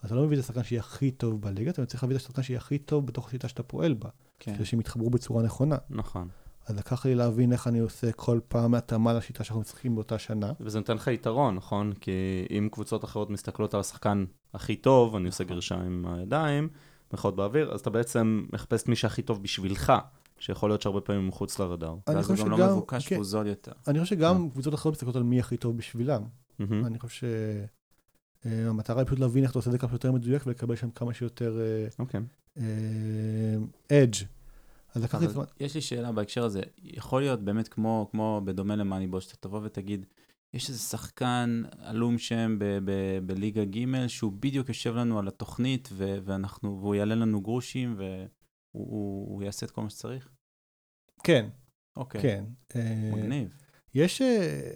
אתה לא מביא את השחקן שיהיה הכי טוב בליגה, אתה צריך להביא את השחקן שיהיה הכי טוב בתוך השיטה שאתה פועל בה. כן. כדי שהם יתחברו בצורה נכונה. נכון. אז לקח לי להבין איך אני עושה כל פעם התאמה לשיטה שאנחנו משחקים באותה שנה. וזה נותן לך יתרון, נכון? כי אם קבוצות אחרות מסתכלות על השחקן הכי טוב, אני עושה גרשה עם הידיים, מחיאות באוויר, אז אתה בעצם מחפש את מי שהכי טוב בשבילך, שיכול להיות שהרבה פעמים מחוץ לרדאר. ואז הוא גם לא מבוקש כן, והוא זול יותר. אני חושב שגם כן. קבוצות אחרות מסתכלות על מי הכי טוב בשבילם. אני חושב שהמטרה היא פשוט להבין איך אתה עושה את זה כמה שיותר מדויק ולקבל שם כמה שיותר אדג'. אז לקח לי זמן. יש לי שאלה בהקשר הזה, יכול להיות באמת כמו, כמו בדומה למאניבול, שאתה תבוא ותגיד, יש איזה שחקן עלום שם בליגה ג' שהוא בדיוק יושב לנו על התוכנית ו- ואנחנו, והוא יעלה לנו גרושים והוא הוא, הוא יעשה את כל מה שצריך? כן. אוקיי. כן. אה, מגניב. יש... אה,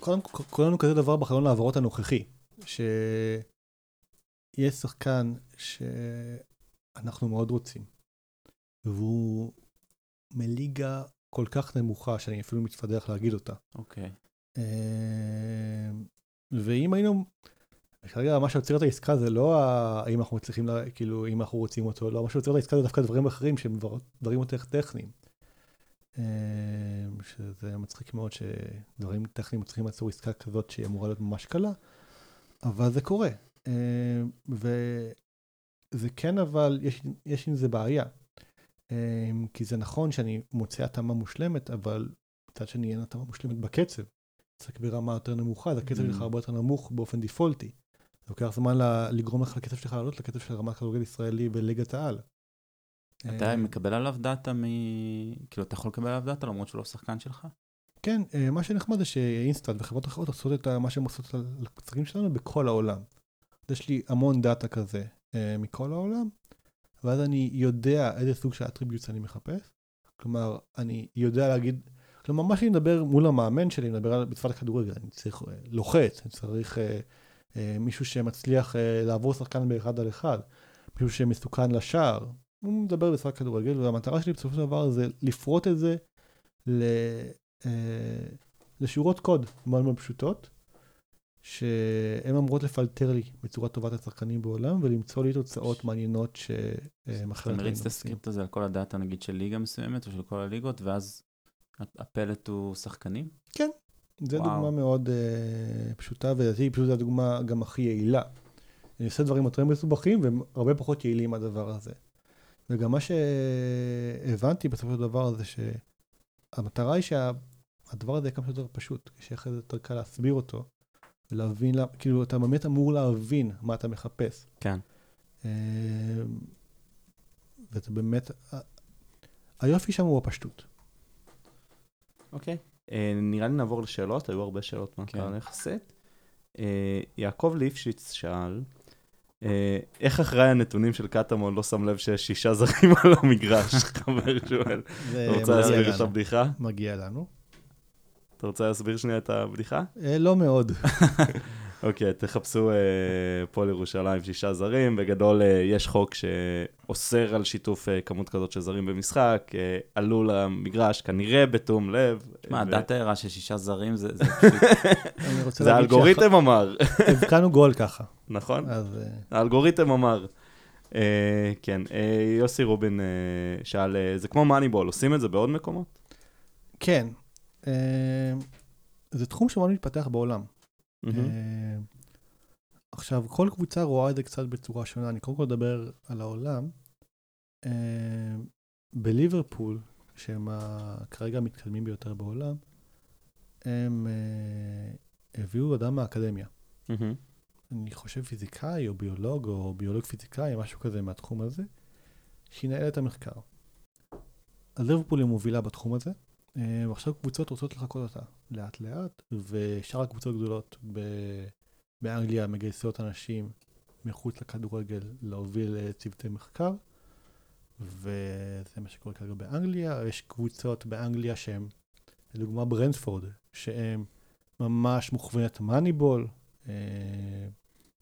קודם כל, קורה לנו כזה דבר בחלון העברות הנוכחי, שיש שחקן ש... אנחנו מאוד רוצים. והוא מליגה כל כך נמוכה, שאני אפילו מתפדח להגיד אותה. אוקיי. Okay. אמ, ואם היינו, כרגע מה שיוצר את העסקה זה לא האם אנחנו מצליחים, לה, כאילו, אם אנחנו רוצים אותו, לא, מה שיוצר את העסקה זה דווקא דברים אחרים שהם דברים יותר טכניים. אמ, שזה מצחיק מאוד שדברים טכניים מצליחים לעצור עסקה כזאת שהיא אמורה להיות ממש קלה, אבל זה קורה. אמ, ו... זה כן אבל, יש, יש עם זה בעיה. Um, כי זה נכון שאני מוצא התאמה מושלמת, אבל מצד שני אין התאמה מושלמת בקצב. צריך ברמה יותר נמוכה, אז הקצב שלך mm. הרבה יותר נמוך באופן דיפולטי. לוקח זמן לגרום לך לקצב שלך לעלות לקצב של רמת כדורגל ישראלי בליגת העל. אתה אה, מקבל עליו דאטה מ... כאילו, אתה יכול לקבל עליו דאטה למרות שהוא לא שחקן שלך? כן, אה, מה שנחמד זה ש InStat וחברות אחרות עושות את מה שהן עושות למשחקים שלנו בכל העולם. יש לי המון דאטה כזה. uh, מכל העולם, ואז אני יודע איזה סוג של attributes אני מחפש. כלומר, אני יודע להגיד, כלומר, מה שאני מדבר מול המאמן שלי, אני מדבר על בשפת הכדורגל, אני צריך לוחץ, אני צריך מישהו שמצליח uh, לעבור שחקן באחד על אחד, מישהו שמסוכן לשער, הוא מדבר בשפת הכדורגל, והמטרה שלי בסופו של דבר זה לפרוט את זה ל, uh, לשורות קוד מאוד מאוד פשוטות, שהן אמורות לפלטר לי בצורה טובה את השחקנים בעולם ולמצוא לי תוצאות מעניינות שהם אחרת. אתה מריץ את הסקריפט הזה על כל הדאטה נגיד של ליגה מסוימת או של כל הליגות ואז הפלט הוא שחקנים? כן, זו דוגמה מאוד uh, פשוטה ולדעתי פשוט זו הדוגמה גם הכי יעילה. אני עושה דברים יותר מסובכים והם הרבה פחות יעילים מהדבר הזה. וגם מה שהבנתי בסופו של דבר זה שהמטרה היא שהדבר הזה יהיה כמה שיותר פשוט, כשיהיה אחרי זה יותר קל להסביר אותו. ולהבין, כאילו, אתה באמת אמור להבין מה אתה מחפש. כן. אמ, וזה באמת, היופי שם הוא הפשטות. אוקיי. אה, נראה לי נעבור לשאלות, היו הרבה שאלות מהקהל כן. יחסית. אה, יעקב ליפשיץ שאל, אה, איך אחראי הנתונים של קטמון לא שם לב שיש שישה זרים על המגרש? חבר שואל. רוצה להסביר את הבדיחה? מגיע לנו. אתה רוצה להסביר שנייה את הבדיחה? אה, לא מאוד. אוקיי, תחפשו אה, פועל ירושלים שישה זרים. בגדול, אה, יש חוק שאוסר על שיתוף כמות כזאת של זרים במשחק, עלו למגרש כנראה בתום לב. מה, הדאטה הראה ששישה זרים זה פשוט... זה האלגוריתם אמר. הבקענו גול ככה. נכון, האלגוריתם אמר. כן, יוסי רובין שאל, זה כמו מאניבול, עושים את זה בעוד מקומות? כן, אמ, זה תחום שמאוד מתפתח בעולם. Mm-hmm. עכשיו, כל קבוצה רואה את זה קצת בצורה שונה. אני קודם כל אדבר על העולם. אמ, בליברפול, שהם כרגע המתקדמים ביותר בעולם, הם אה, הביאו אדם מהאקדמיה. אני חושב פיזיקאי או ביולוג או ביולוג פיזיקאי, משהו כזה מהתחום הזה, שינהל את המחקר. אז ליברפול היא מובילה בתחום הזה, אה, ועכשיו קבוצות רוצות לחקות אותה לאט לאט, ושאר הקבוצות גדולות ב- באנגליה מגייסות אנשים מחוץ לכדורגל להוביל אה, צוותי מחקר, וזה מה שקורה כרגע באנגליה. יש קבוצות באנגליה שהן, לדוגמה ברנדפורד, שהן ממש מוכוונת מאניבול, אה,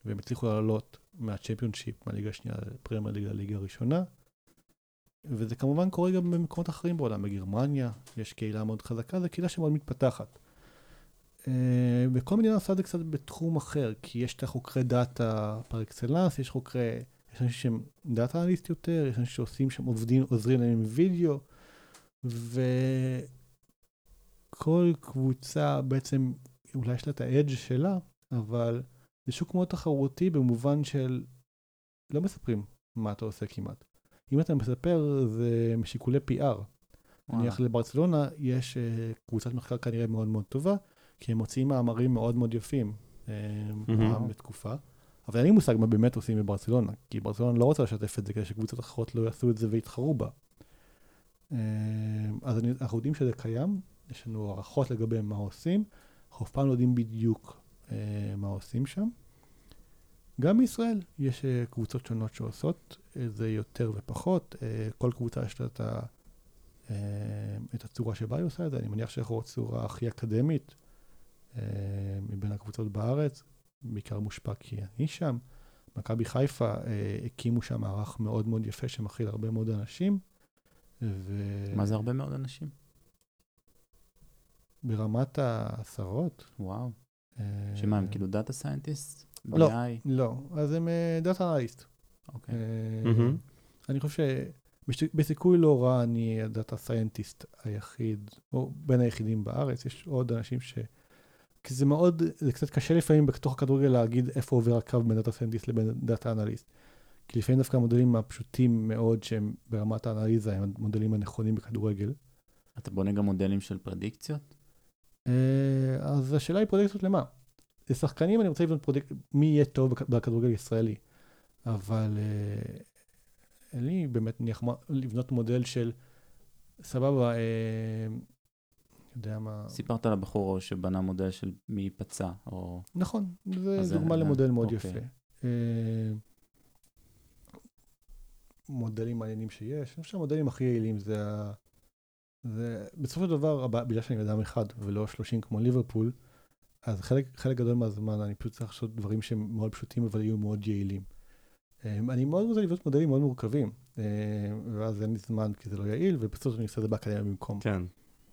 והם הצליחו לעלות מהצ'מפיונשיפ, מהליגה השנייה לפרמייר ליגה לליגה הראשונה. וזה כמובן קורה גם במקומות אחרים בעולם, בגרמניה יש קהילה מאוד חזקה, זו קהילה שמאוד מתפתחת. אה, וכל מדינה עושה את זה קצת בתחום אחר, כי יש את החוקרי דאטה par excellence, יש חוקרי, יש אנשים שהם data analyst יותר, יש אנשים שעושים שם עובדים, עוזרים להם עם וידאו, וכל קבוצה בעצם, אולי יש לה את ה edge שלה, אבל זה שוק מאוד תחרותי במובן של לא מספרים מה אתה עושה כמעט. אם אתה מספר זה משיקולי PR. נניח לברצלונה יש אה, קבוצת מחקר כנראה מאוד מאוד טובה, כי הם מוציאים מאמרים מאוד מאוד יפים אה, פעם בתקופה. אבל אין לי מושג מה באמת עושים בברצלונה, כי ברצלונה לא רוצה לשתף את זה כדי שקבוצות אחרות לא יעשו את זה ויתחרו בה. אה, אז אני, אנחנו יודעים שזה קיים, יש לנו הערכות לגבי מה עושים, אנחנו אף פעם לא יודעים בדיוק מה עושים שם. גם בישראל יש אה, קבוצות שונות שעושות את זה יותר ופחות, אה, כל קבוצה יש לה את, ה, אה, את הצורה שבה היא עושה את זה, אני מניח שאנחנו צורה הכי אקדמית אה, מבין הקבוצות בארץ, בעיקר מושפע כי אני שם. מכבי חיפה אה, הקימו שם מערך מאוד מאוד יפה שמכיל הרבה מאוד אנשים. ו... מה זה הרבה מאוד אנשים? ברמת העשרות. וואו. אה, שמה, הם כאילו data scientist? לא. לא, אז הם data analyst. אוקיי. מהמם. אני חושב שבסיכוי לא רע אני ה data scientist היחיד, או בין היחידים בארץ, יש עוד אנשים ש... כי זה מאוד, זה קצת קשה לפעמים בתוך הכדורגל להגיד איפה עובר הקו בין data scientist לבין data analyst. כי לפעמים דווקא המודלים הפשוטים מאוד שהם ברמת האנליזה הם המודלים הנכונים בכדורגל. אתה בונה גם מודלים של פרדיקציות? אה, אז השאלה היא פרדיקציות למה? לשחקנים אני רוצה לבנות predict, מי יהיה טוב בכ- בכדורגל הישראלי. אבל אה, אין לי באמת נניח מה- לבנות מודל של סבבה, אה, יודע מה, סיפרת על הבחור שבנה מודל של מי ייפצע, או... נכון, זה- דוגמה למודל מאוד אוקיי. יפה. אה, מודלים מעניינים שיש, אני חושב שהמודלים הכי יעילים זה ה... זה בסופו של דבר, בגלל שאני אדם אחד ולא 30 כמו ליברפול, אז חלק, חלק גדול מהזמן אני פשוט צריך לעשות דברים שהם מאוד פשוטים אבל יהיו מאוד יעילים. אה, אני מאוד רוצה לבנות מודלים מאוד מורכבים, אה, ואז אין לי זמן כי זה לא יעיל, ובסוף אני עושה את זה באקדמיה במקום. כן.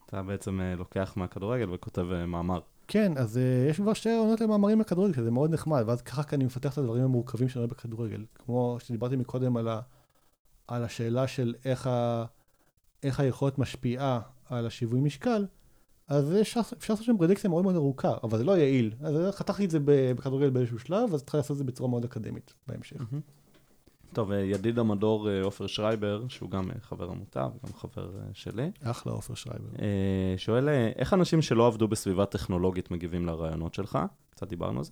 אתה בעצם אה, לוקח מהכדורגל וכותב אה, מאמר. כן, אז uh, יש כבר שתי עונות למאמרים בכדורגל, שזה מאוד נחמד, ואז ככה אני מפתח את הדברים המורכבים שאני רואה בכדורגל. כמו שדיברתי מקודם על, ה, על השאלה של איך, ה, איך היכולת משפיעה על השיווי משקל, אז אפשר, לעשות שם פרדיקציה מאוד מאוד ארוכה, אבל זה לא יעיל. אז חתכתי את זה בכדורגל באיזשהו שלב, אז התחלתי לעשות את זה בצורה מאוד אקדמית בהמשך. טוב, אה, ידיד המדור אה, עופר שרייבר, שהוא גם אה, חבר עמותה וגם חבר שלי, אחלה עופר שרייבר. שואל איך אנשים שלא עבדו בסביבה טכנולוגית מגיבים לרעיונות שלך, קצת דיברנו על זה,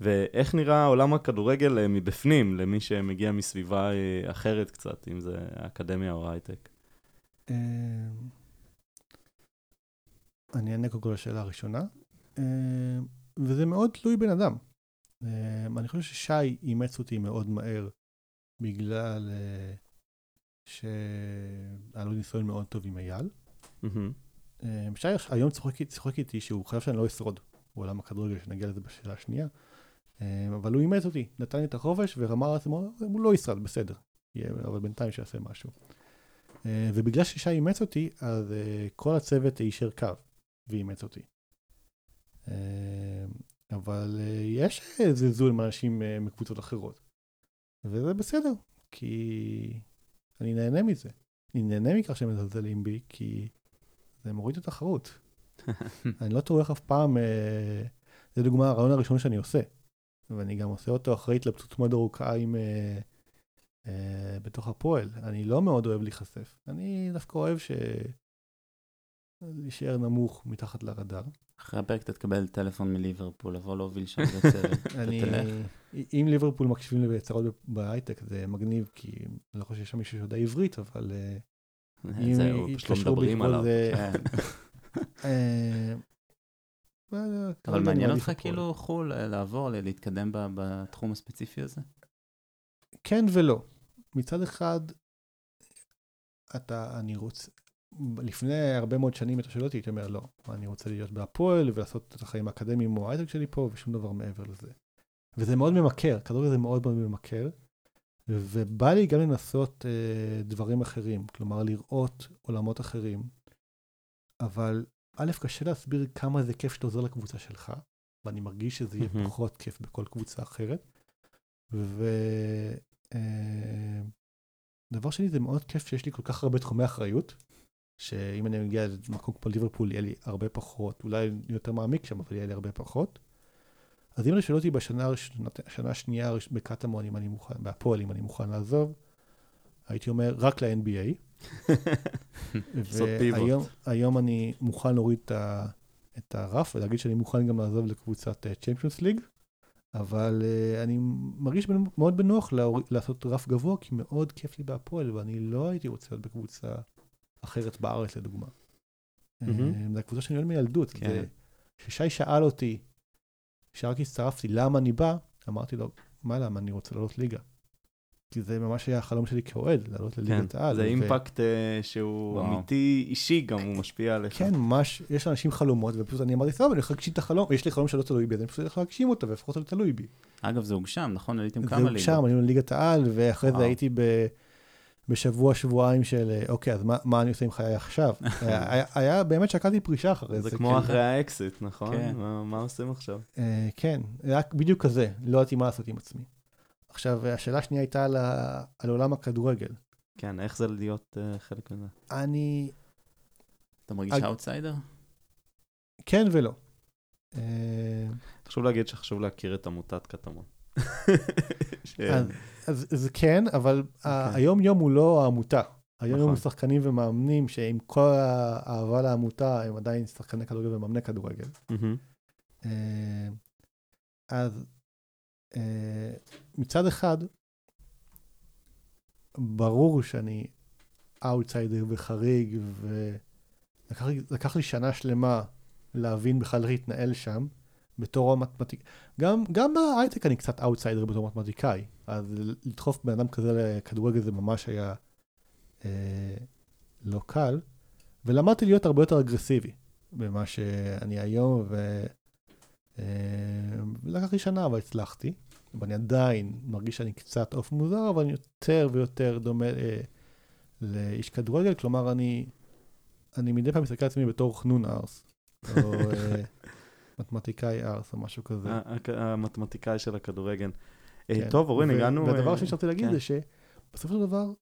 ואיך נראה עולם הכדורגל מבפנים למי שמגיע מסביבה אחרת קצת, אם זה האקדמיה או ההייטק. אני אענה קודם כל לשאלה הראשונה, אה, וזה מאוד תלוי בן אדם. אה, אני חושב ששי אימץ אותי מאוד מהר, בגלל אה, שהיה לו ניסיון מאוד טוב עם אייל. שי היום צוחק, איתי שהוא חשב שאני לא אשרוד בעולם הכדורגל, שנגיע לזה בשאלה השנייה, אבל הוא אימץ אותי, נתן לי את החופש ואמר לעצמו, הוא לא ישרד, בסדר, אבל בינתיים שיעשה משהו. ובגלל ששי אימץ אותי, אז כל הצוות יישר קו ואימץ אותי. אה, אבל אה, יש זלזול מאנשים אה, מקבוצות אחרות, וזה בסדר, כי אני נהנה מזה. אני נהנה מכך שהם מזלזלים בי, כי זה מוריד את התחרות. אני לא טורח אף פעם, אה, זה דוגמה, הרעיון הראשון שאני עושה. ואני גם עושה אותו אחרי התלבטות מאוד ארוכה עם, בתוך הפועל. אני לא מאוד אוהב להיחשף. אני דווקא אוהב ש... להישאר נמוך מתחת לרדאר. אחרי הפרק אתה תקבל טלפון מליברפול, לבוא להוביל שם בצוות. אני, אם ליברפול מקשיבים לי ביצרות בהייטק זה מגניב, כי אני לא חושב שיש שם מישהו שיודע עברית, אבל אה, אם פשוט לא יתקשרו בעקבות עליו. זה- כן. אה, אבל מעניין אותך. כאילו חו"ל, אה, לעבור, להתקדם בתחום הספציפי הזה? כן ולא. מצד אחד, אתה, אני רוצה, לפני הרבה מאוד שנים אתה שואל אותי, הייתי אומר, לא, אני רוצה להיות בהפועל ולעשות את החיים האקדמיים או ההייטק שלי פה, ושום דבר מעבר לזה. וזה מאוד ממכר, כדורגל זה מאוד מאוד ממכר, ובא לי גם לנסות אה, דברים אחרים, כלומר לראות עולמות אחרים, אבל א', קשה להסביר כמה זה כיף שאתה עוזר לקבוצה שלך, ואני מרגיש שזה יהיה. פחות כיף בכל קבוצה אחרת. ו... אה, דבר שני, זה מאוד כיף שיש לי כל כך הרבה תחומי אחריות, שאם אני מגיע למקום כמו ליברפול, יהיה לי הרבה פחות, אולי יותר מעמיק שם, אבל יהיה לי הרבה פחות. אז אם שואל אותי בשנה השנייה בקטמון, אם אני מוכן, בהפועל, אם אני מוכן לעזוב, הייתי אומר, רק ל-NBA. והיום היום אני מוכן להוריד את, ה, את הרף ולהגיד שאני מוכן גם לעזוב לקבוצת צ'מפיונס ליג, אבל uh, אני מרגיש מאוד בנוח לעשות רף גבוה, כי מאוד כיף לי בהפועל, ואני לא הייתי רוצה להיות בקבוצה אחרת בארץ, לדוגמה. מהמם. אה, זו הקבוצה שאני אוהב מילדות. כן. זה- כששי שאל אותי, כשרק הצטרפתי, למה אני בא, אמרתי לו, מה למה, אני רוצה לעלות ליגה. כי זה ממש היה החלום שלי כאוהד, לעלות כן, לליגת העל. זה ו- אימפקט אה, שהוא וואו. אמיתי אישי גם, הוא משפיע עליך. כן, ממש, יש לאנשים חלומות, ופשוט אני אמרתי, סבבה, אני הולך להגשים את החלום, יש לי חלום שלא תלוי בי, אז אני פשוט הולך להגשים אותו, ולפחות הוא תלוי בי. אגב, זה הוגשם, נכון? עליתם כמה זה ליגות. שם, עלינו לליגת העל, ואחרי זה וואו. הייתי ב... בשבוע, שבועיים של, אה, אוקיי, אז מה, מה אני עושה עם חיי עכשיו? היה, היה, באמת שקלתי פרישה אחרי זה. זה כמו כן. אחרי האקסיט, נכון? כן. מה- מה עושים עכשיו? אה, כן, רק בדיוק כזה, לא ידעתי מה לעשות עם עצמי. עכשיו, השאלה השנייה הייתה על, ה- על עולם הכדורגל. כן, איך זה להיות אה, חלק מזה? אני, אתה מרגיש אג- אאוטסיידר? כן ולא. אה, חשוב להגיד שחשוב להכיר את עמותת קטמון. ש- אז, אז זה כן, אבל ה- היום יום הוא לא העמותה. היום יום נכון. הוא שחקנים ומאמנים שעם כל האהבה לעמותה הם עדיין שחקני כדורגל ומאמני כדורגל. מהמם. אה, אז אה, מצד אחד, ברור שאני אאוטסיידר וחריג, ולקח לי- שנה שלמה להבין בכלל איך להתנהל שם, בתור המתמטיקאי. גם, גם בהייטק אני קצת אאוטסיידר בתור מתמטיקאי, אז לדחוף בן אדם כזה לכדורגל זה ממש היה אה, לא קל, ולמדתי להיות הרבה יותר אגרסיבי במה שאני היום, ו... אה, לקח לי שנה, אבל הצלחתי. ואני עדיין מרגיש שאני קצת עוף מוזר, אבל אני יותר ויותר דומה אה, לאיש כדורגל. כלומר, אני, אני מדי פעם מסתכל על עצמי בתור חנון ארס, או אה, מתמטיקאי ארס, או משהו כזה. ה- הק- המתמטיקאי של הכדורגל. אה, כן. טוב, אורן, ו- הגענו... והדבר אה, השני שרציתי להגיד כן. זה שבסופו של דבר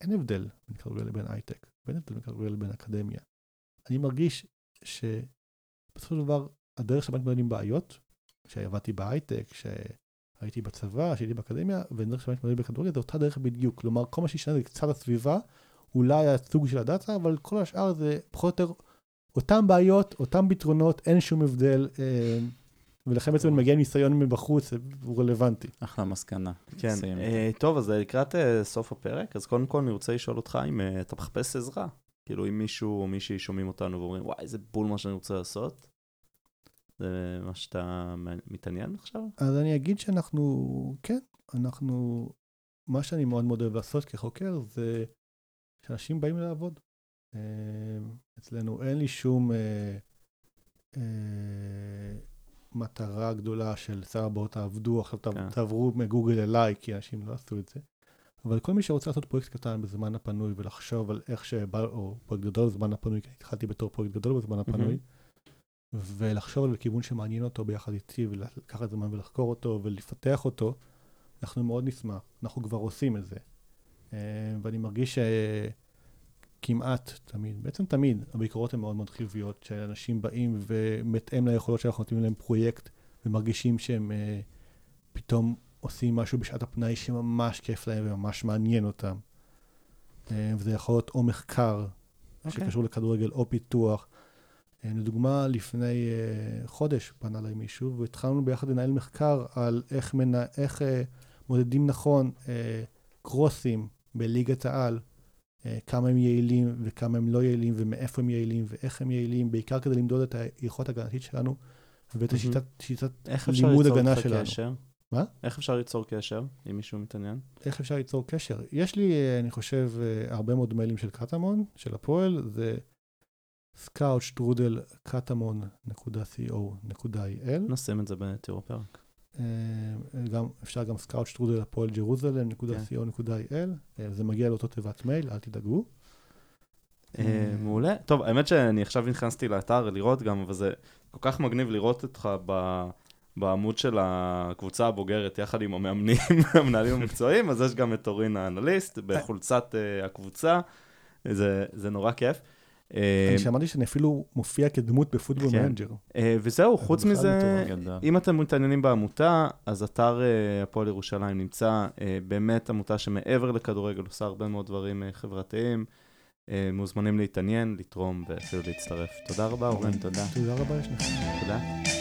אין הבדל בין כדורגל לבין הייטק, ואין הבדל בין כדורגל לבין אקדמיה. אני מרגיש שבסופו של דבר הדרך שבה מתמודדים בעיות, שעבדתי בהייטק, שהייתי בצבא, שהייתי באקדמיה, והדרך שבה מתמודדים בכדורגל זה אותה דרך בדיוק. כלומר, כל מה שישנה זה קצת הסביבה, אולי הסוג של הדאטה, אבל כל השאר זה פחות או יותר אותם בעיות, אותם פתרונות, אין שום הבדל. אה, ולכן בעצם אני מגיע עם ניסיון מבחוץ, הוא רלוונטי. אחלה מסקנה. כן, אה, טוב, אז לקראת אה, סוף הפרק, אז קודם כל אני רוצה לשאול אותך אם אתה מחפש עזרה. כאילו, אם מישהו או מישהי שומעים אותנו ואומרים, וואי, איזה בול מה שאני רוצה לעשות, זה מה שאתה מתעניין עכשיו? אז אני אגיד שאנחנו, כן, אנחנו, מה שאני מאוד מאוד אוהב לעשות כחוקר זה שאנשים באים לעבוד. אה, אצלנו אין לי שום אה, אה, מטרה גדולה של סבבה בואו תעבדו, עכשיו כן. תעברו מגוגל אליי, כי אנשים לא עשו את זה. אבל כל מי שרוצה לעשות פרויקט קטן בזמן הפנוי ולחשוב על איך שבא, או פרויקט גדול בזמן הפנוי, כי התחלתי בתור פרויקט גדול בזמן הפנוי, ולחשוב על כיוון שמעניין אותו ביחד איתי, ולקחת זמן ולחקור אותו ולפתח אותו, אנחנו מאוד נשמח. אנחנו כבר עושים את זה. אה, ואני מרגיש שכמעט תמיד, בעצם תמיד, הביקורות הן מאוד מאוד חיוביות, שאנשים באים ובהתאם ליכולות שאנחנו נותנים להם פרויקט, ומרגישים שהם אה, פתאום עושים משהו בשעת הפנאי שממש כיף להם וממש מעניין אותם. אה, וזה יכול להיות או מחקר אוקיי. שקשור לכדורגל או פיתוח. אה, לדוגמה, לפני אה, חודש פנה אליי מישהו, והתחלנו ביחד לנהל מחקר על איך, מנ... איך אה, מודדים נכון אה, קרוסים בליגת העל, כמה הם יעילים וכמה הם לא יעילים, ומאיפה הם יעילים ואיך הם יעילים, בעיקר כדי למדוד את היכולת ההגנתית שלנו ואת. השיטת, שיטת איך אפשר לימוד ליצור הגנה שלנו. קשר? מה? איך אפשר ליצור קשר, אם מישהו מתעניין? איך אפשר ליצור קשר? יש לי, אה, אני חושב, אה, הרבה מאוד מיילים של קטמון, של הפועל, זה scoutstrudel.קטמון.co.il. נשים את זה בתיאור הפרק. אה, גם, אפשר גם scoutstrudel הפועל ג'רוזלם.co.il. אה, זה מגיע לאותו תיבת מייל, אל תדאגו. אה, מעולה. טוב, האמת שאני עכשיו נכנסתי לאתר לראות גם, אבל זה כל כך מגניב לראות אותך ב... בעמוד של הקבוצה הבוגרת, יחד עם המאמנים, המנהלים המקצועיים, אז יש גם את אורין האנליסט בחולצת uh, הקבוצה, זה, זה נורא כיף. אה, אני שמעתי שאני אפילו מופיע כדמות בפוטבול כן. Manager. אה, וזהו, זה חוץ מזה. אם אתם מתעניינים בעמותה, אז אתר אה, הפועל ירושלים נמצא באמת עמותה שמעבר לכדורגל עושה הרבה מאוד דברים חברתיים. מוזמנים להתעניין, לתרום ואפילו להצטרף. תודה רבה, אורן. תודה. תודה רבה לשניכם. תודה.